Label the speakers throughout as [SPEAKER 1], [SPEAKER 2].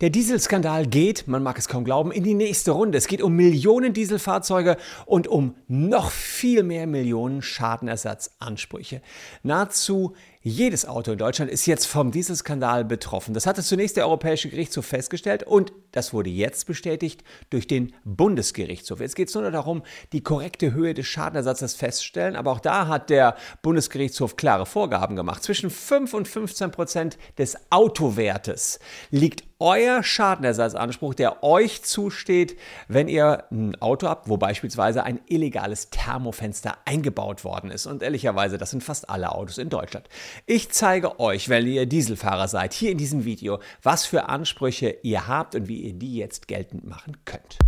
[SPEAKER 1] Der Dieselskandal geht, man mag es kaum glauben, in die nächste Runde. Es geht um Millionen Dieselfahrzeuge und um noch viel mehr Millionen Schadenersatzansprüche. Nahezu jedes Auto in Deutschland ist jetzt vom Dieselskandal betroffen. Das hatte zunächst der Europäische Gerichtshof festgestellt und das wurde jetzt bestätigt durch den Bundesgerichtshof. Jetzt geht es nur noch darum, die korrekte Höhe des Schadenersatzes feststellen, aber auch da hat der Bundesgerichtshof klare Vorgaben gemacht. Zwischen 5 und 15 Prozent des Autowertes liegt euer Schadenersatzanspruch, der euch zusteht, wenn ihr ein Auto habt, wo beispielsweise ein illegales Thermofenster eingebaut worden ist. Und ehrlicherweise, das sind fast alle Autos in Deutschland. Ich zeige euch, wenn ihr Dieselfahrer seid, hier in diesem Video, was für Ansprüche ihr habt und wie ihr die jetzt geltend machen könnt.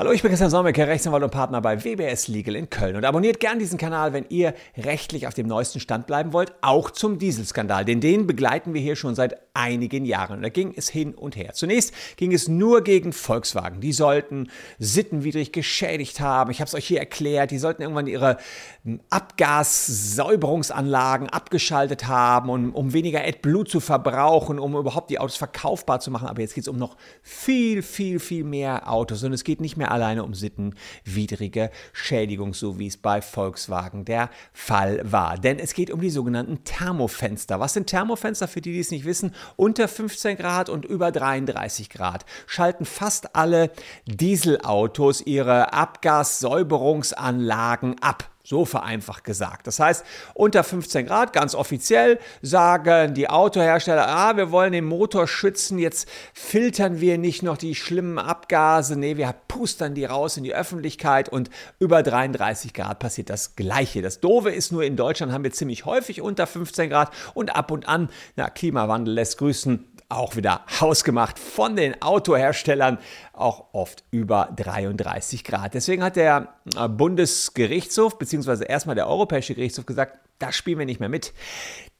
[SPEAKER 1] Hallo, ich bin Christian Solmecke, Rechtsanwalt und Partner bei WBS Legal in Köln. Und abonniert gern diesen Kanal, wenn ihr rechtlich auf dem neuesten Stand bleiben wollt, auch zum Dieselskandal. Denn den begleiten wir hier schon seit einigen Jahren. Und da ging es hin und her. Zunächst ging es nur gegen Volkswagen. Die sollten sittenwidrig geschädigt haben. Ich habe es euch hier erklärt. Die sollten irgendwann ihre hm, Abgassäuberungsanlagen abgeschaltet haben, um, um weniger AdBlue zu verbrauchen, um überhaupt die Autos verkaufbar zu machen. Aber jetzt geht es um noch viel, viel, viel mehr Autos. Und es geht nicht mehr alleine um sittenwidrige Schädigung, so wie es bei Volkswagen der Fall war. Denn es geht um die sogenannten Thermofenster. Was sind Thermofenster für die, die es nicht wissen? Unter 15 Grad und über 33 Grad schalten fast alle Dieselautos ihre Abgassäuberungsanlagen ab. So vereinfacht gesagt. Das heißt, unter 15 Grad, ganz offiziell, sagen die Autohersteller, ah, wir wollen den Motor schützen, jetzt filtern wir nicht noch die schlimmen Abgase, nee, wir pustern die raus in die Öffentlichkeit und über 33 Grad passiert das Gleiche. Das Doofe ist nur, in Deutschland haben wir ziemlich häufig unter 15 Grad und ab und an, na, Klimawandel lässt grüßen, auch wieder hausgemacht von den Autoherstellern, auch oft über 33 Grad. Deswegen hat der äh, Bundesgerichtshof, beziehungsweise erstmal der Europäische Gerichtshof gesagt, da spielen wir nicht mehr mit.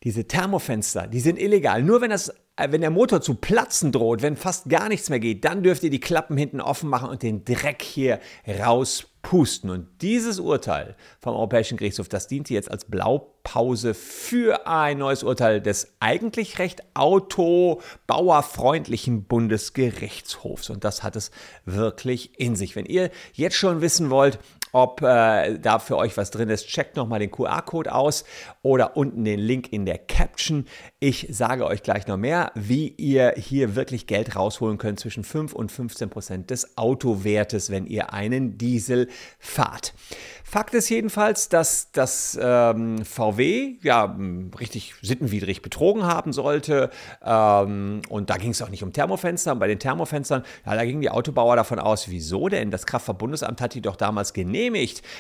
[SPEAKER 1] Diese Thermofenster, die sind illegal. Nur wenn, das, äh, wenn der Motor zu platzen droht, wenn fast gar nichts mehr geht, dann dürft ihr die Klappen hinten offen machen und den Dreck hier raus pusten. Und dieses Urteil vom Europäischen Gerichtshof, das diente jetzt als Blaupause für ein neues Urteil des eigentlich recht autobauerfreundlichen Bundesgerichtshofs. Und das hat es wirklich in sich. Wenn ihr jetzt schon wissen wollt, ob äh, da für euch was drin ist, checkt nochmal den QR-Code aus oder unten den Link in der Caption. Ich sage euch gleich noch mehr, wie ihr hier wirklich Geld rausholen könnt zwischen 5 und 15 Prozent des Autowertes, wenn ihr einen Diesel fahrt. Fakt ist jedenfalls, dass das ähm, VW ja richtig sittenwidrig betrogen haben sollte. Ähm, und da ging es auch nicht um Thermofenster. Und bei den Thermofenstern, ja, da gingen die Autobauer davon aus, wieso denn? Das Kraftfahrtbundesamt hat die doch damals genehmigt.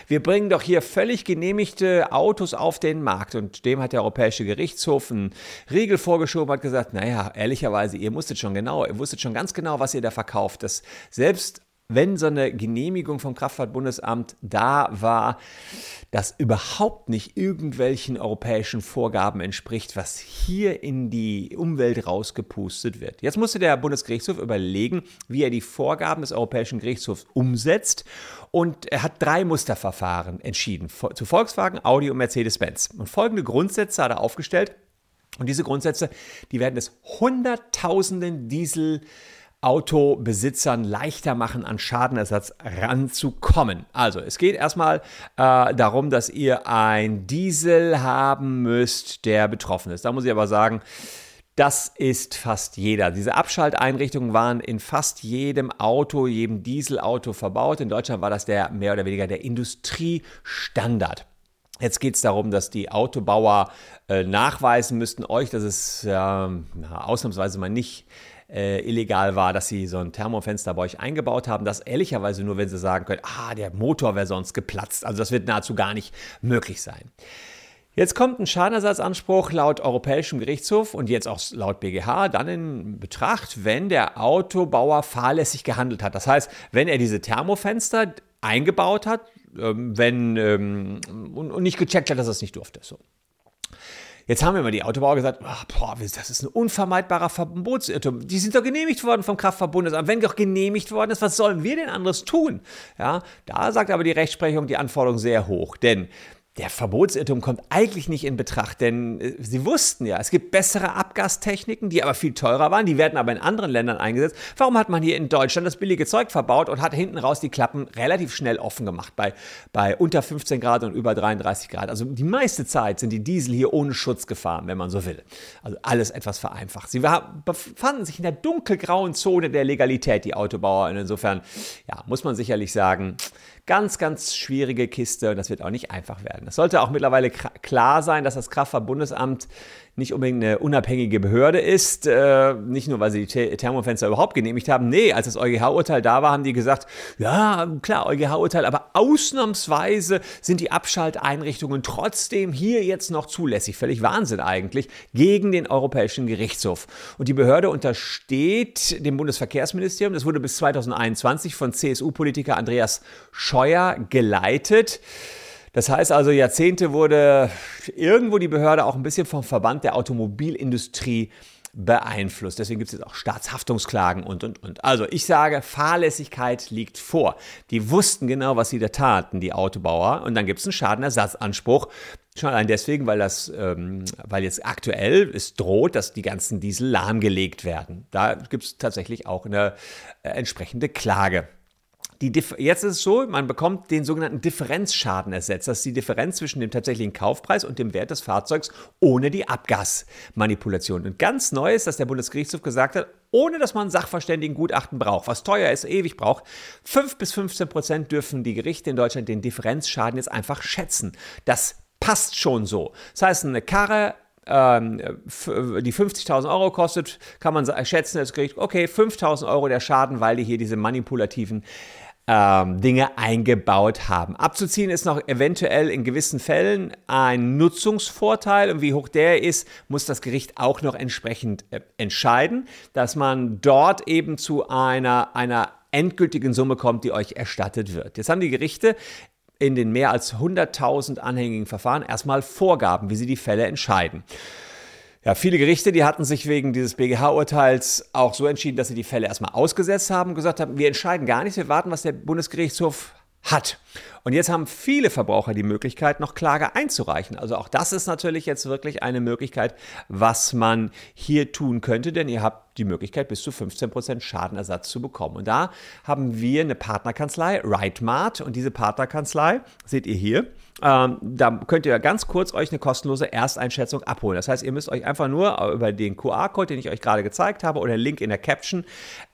[SPEAKER 1] Wir bringen doch hier völlig genehmigte Autos auf den Markt. Und dem hat der Europäische Gerichtshof einen Riegel vorgeschoben, hat gesagt, naja, ehrlicherweise, ihr musstet schon genau, ihr wusstet schon ganz genau, was ihr da verkauft. Das selbst wenn so eine Genehmigung vom Kraftfahrtbundesamt da war, das überhaupt nicht irgendwelchen europäischen Vorgaben entspricht, was hier in die Umwelt rausgepustet wird. Jetzt musste der Bundesgerichtshof überlegen, wie er die Vorgaben des Europäischen Gerichtshofs umsetzt und er hat drei Musterverfahren entschieden zu Volkswagen, Audi und Mercedes-Benz. Und folgende Grundsätze hat er aufgestellt. Und diese Grundsätze, die werden es Hunderttausenden Diesel Autobesitzern leichter machen, an Schadenersatz ranzukommen. Also es geht erstmal äh, darum, dass ihr ein Diesel haben müsst, der betroffen ist. Da muss ich aber sagen, das ist fast jeder. Diese Abschalteinrichtungen waren in fast jedem Auto, jedem Dieselauto verbaut. In Deutschland war das der mehr oder weniger der Industriestandard. Jetzt geht es darum, dass die Autobauer äh, nachweisen müssten euch, dass es äh, ausnahmsweise mal nicht äh, illegal war, dass sie so ein Thermofenster bei euch eingebaut haben. Das ehrlicherweise nur, wenn sie sagen können, ah, der Motor wäre sonst geplatzt. Also das wird nahezu gar nicht möglich sein. Jetzt kommt ein Schadenersatzanspruch laut Europäischem Gerichtshof und jetzt auch laut BGH dann in Betracht, wenn der Autobauer fahrlässig gehandelt hat. Das heißt, wenn er diese Thermofenster eingebaut hat, ähm, wenn ähm, und, nicht gecheckt hat, dass er es nicht durfte. So. Jetzt haben immer die Autobauer gesagt, ach, boah, das ist ein unvermeidbarer Verbotsirrtum. Die sind doch genehmigt worden vom Kraftverbundesamt. Wenn doch genehmigt worden ist, was sollen wir denn anderes tun? Ja, da sagt aber die Rechtsprechung die Anforderung sehr hoch. Denn der Verbotsirrtum kommt eigentlich nicht in Betracht, denn äh, sie wussten ja, es gibt bessere Abgastechniken, die aber viel teurer waren, die werden aber in anderen Ländern eingesetzt. Warum hat man hier in Deutschland das billige Zeug verbaut und hat hinten raus die Klappen relativ schnell offen gemacht bei, bei unter 15 Grad und über 33 Grad? Also die meiste Zeit sind die Diesel hier ohne Schutz gefahren, wenn man so will. Also alles etwas vereinfacht. Sie war, befanden sich in der dunkelgrauen Zone der Legalität, die Autobauer. Und insofern, ja, muss man sicherlich sagen, Ganz, ganz schwierige Kiste und das wird auch nicht einfach werden. Es sollte auch mittlerweile klar sein, dass das Kraftfahrtbundesamt nicht unbedingt eine unabhängige Behörde ist, äh, nicht nur, weil sie die Thermofenster überhaupt genehmigt haben. Nee, als das EuGH-Urteil da war, haben die gesagt, ja, klar, EuGH-Urteil, aber ausnahmsweise sind die Abschalteinrichtungen trotzdem hier jetzt noch zulässig. Völlig Wahnsinn eigentlich, gegen den Europäischen Gerichtshof. Und die Behörde untersteht dem Bundesverkehrsministerium. Das wurde bis 2021 von CSU-Politiker Andreas Scheuer geleitet. Das heißt also, Jahrzehnte wurde irgendwo die Behörde auch ein bisschen vom Verband der Automobilindustrie beeinflusst. Deswegen gibt es jetzt auch Staatshaftungsklagen und, und, und. Also ich sage, Fahrlässigkeit liegt vor. Die wussten genau, was sie da taten, die Autobauer. Und dann gibt es einen Schadenersatzanspruch. Schon allein deswegen, weil das, ähm, weil jetzt aktuell es droht, dass die ganzen Diesel lahmgelegt werden. Da gibt es tatsächlich auch eine äh, entsprechende Klage. Die jetzt ist es so, man bekommt den sogenannten Differenzschaden ersetzt. Das ist die Differenz zwischen dem tatsächlichen Kaufpreis und dem Wert des Fahrzeugs ohne die Abgasmanipulation. Und ganz neu ist, dass der Bundesgerichtshof gesagt hat, ohne dass man Sachverständigengutachten braucht, was teuer ist, ewig braucht, 5 bis 15 Prozent dürfen die Gerichte in Deutschland den Differenzschaden jetzt einfach schätzen. Das passt schon so. Das heißt, eine Karre ähm, die 50.000 Euro kostet, kann man schätzen, das Gericht, okay, 5.000 Euro der Schaden, weil die hier diese manipulativen ähm, Dinge eingebaut haben. Abzuziehen ist noch eventuell in gewissen Fällen ein Nutzungsvorteil und wie hoch der ist, muss das Gericht auch noch entsprechend äh, entscheiden, dass man dort eben zu einer, einer endgültigen Summe kommt, die euch erstattet wird. Jetzt haben die Gerichte in den mehr als 100.000 anhängigen Verfahren erstmal Vorgaben, wie sie die Fälle entscheiden. Ja, viele Gerichte, die hatten sich wegen dieses BGH-Urteils auch so entschieden, dass sie die Fälle erstmal ausgesetzt haben gesagt haben, wir entscheiden gar nichts, wir warten, was der Bundesgerichtshof hat. Und jetzt haben viele Verbraucher die Möglichkeit, noch Klage einzureichen. Also auch das ist natürlich jetzt wirklich eine Möglichkeit, was man hier tun könnte, denn ihr habt die Möglichkeit, bis zu 15% Schadenersatz zu bekommen. Und da haben wir eine Partnerkanzlei, RightMart, und diese Partnerkanzlei seht ihr hier. Ähm, da könnt ihr ganz kurz euch eine kostenlose Ersteinschätzung abholen. Das heißt, ihr müsst euch einfach nur über den QR-Code, den ich euch gerade gezeigt habe, oder den Link in der Caption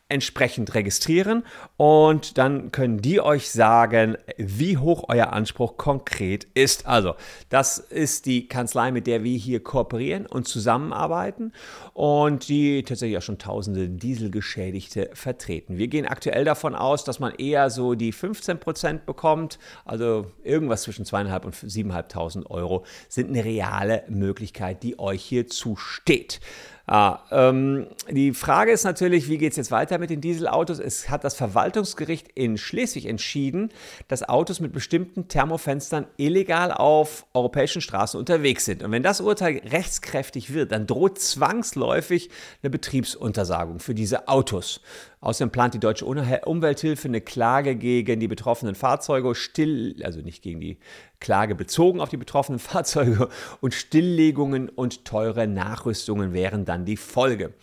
[SPEAKER 1] entsprechend registrieren und dann können die euch sagen, wie hoch euer Anspruch konkret ist. Also, das ist die Kanzlei, mit der wir hier kooperieren und zusammenarbeiten und die tatsächlich auch schon tausende Dieselgeschädigte vertreten. Wir gehen aktuell davon aus, dass man eher so die 15 Prozent bekommt, also irgendwas zwischen zweieinhalb und siebeneinhalbtausend Euro sind eine reale Möglichkeit, die euch hier zusteht. Ah, ähm, die Frage ist natürlich, wie geht es jetzt weiter mit den Dieselautos? Es hat das Verwaltungsgericht in Schleswig entschieden, dass Autos mit bestimmten Thermofenstern illegal auf europäischen Straßen unterwegs sind. Und wenn das Urteil rechtskräftig wird, dann droht zwangsläufig eine Betriebsuntersagung für diese Autos. Außerdem plant die Deutsche Umwelthilfe eine Klage gegen die betroffenen Fahrzeuge, still, also nicht gegen die Klage bezogen auf die betroffenen Fahrzeuge und Stilllegungen und teure Nachrüstungen wären dann die Folge.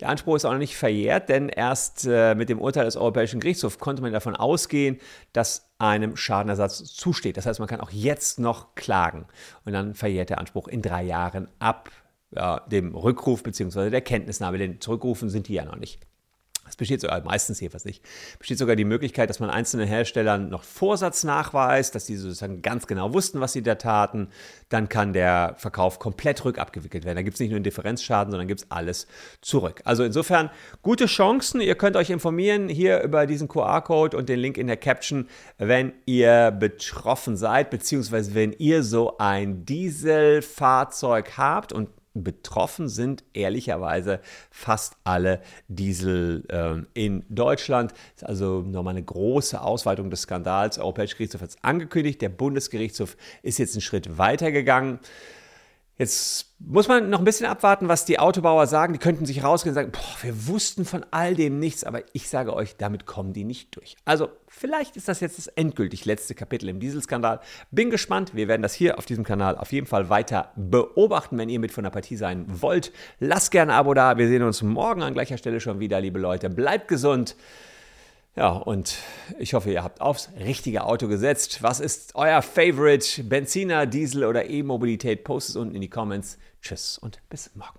[SPEAKER 1] Der Anspruch ist auch noch nicht verjährt, denn erst äh, mit dem Urteil des Europäischen Gerichtshofs konnte man davon ausgehen, dass einem Schadenersatz zusteht. Das heißt, man kann auch jetzt noch klagen und dann verjährt der Anspruch in drei Jahren ab ja, dem Rückruf bzw. der Kenntnisnahme, denn zurückrufen sind die ja noch nicht. Es besteht sogar, meistens jedenfalls nicht, besteht sogar die Möglichkeit, dass man einzelnen Herstellern noch Vorsatz nachweist, dass die sozusagen ganz genau wussten, was sie da taten. Dann kann der Verkauf komplett rückabgewickelt werden. Da gibt es nicht nur einen Differenzschaden, sondern gibt es alles zurück. Also insofern gute Chancen. Ihr könnt euch informieren hier über diesen QR-Code und den Link in der Caption, wenn ihr betroffen seid, beziehungsweise wenn ihr so ein Dieselfahrzeug habt und betroffen sind ehrlicherweise fast alle Diesel äh, in Deutschland. Das ist also nochmal eine große Ausweitung des Skandals. Der Europäische Gerichtshof hat es angekündigt. Der Bundesgerichtshof ist jetzt einen Schritt weiter gegangen. Jetzt muss man noch ein bisschen abwarten, was die Autobauer sagen. Die könnten sich rausgehen und sagen, boah, wir wussten von all dem nichts, aber ich sage euch, damit kommen die nicht durch. Also vielleicht ist das jetzt das endgültig letzte Kapitel im Dieselskandal. Bin gespannt. Wir werden das hier auf diesem Kanal auf jeden Fall weiter beobachten, wenn ihr mit von der Partie sein wollt. Lasst gerne ein Abo da. Wir sehen uns morgen an gleicher Stelle schon wieder, liebe Leute. Bleibt gesund. Ja, und ich hoffe, ihr habt aufs richtige Auto gesetzt. Was ist euer Favorite? Benziner, Diesel oder E-Mobilität? Postet es unten in die Comments. Tschüss und bis morgen.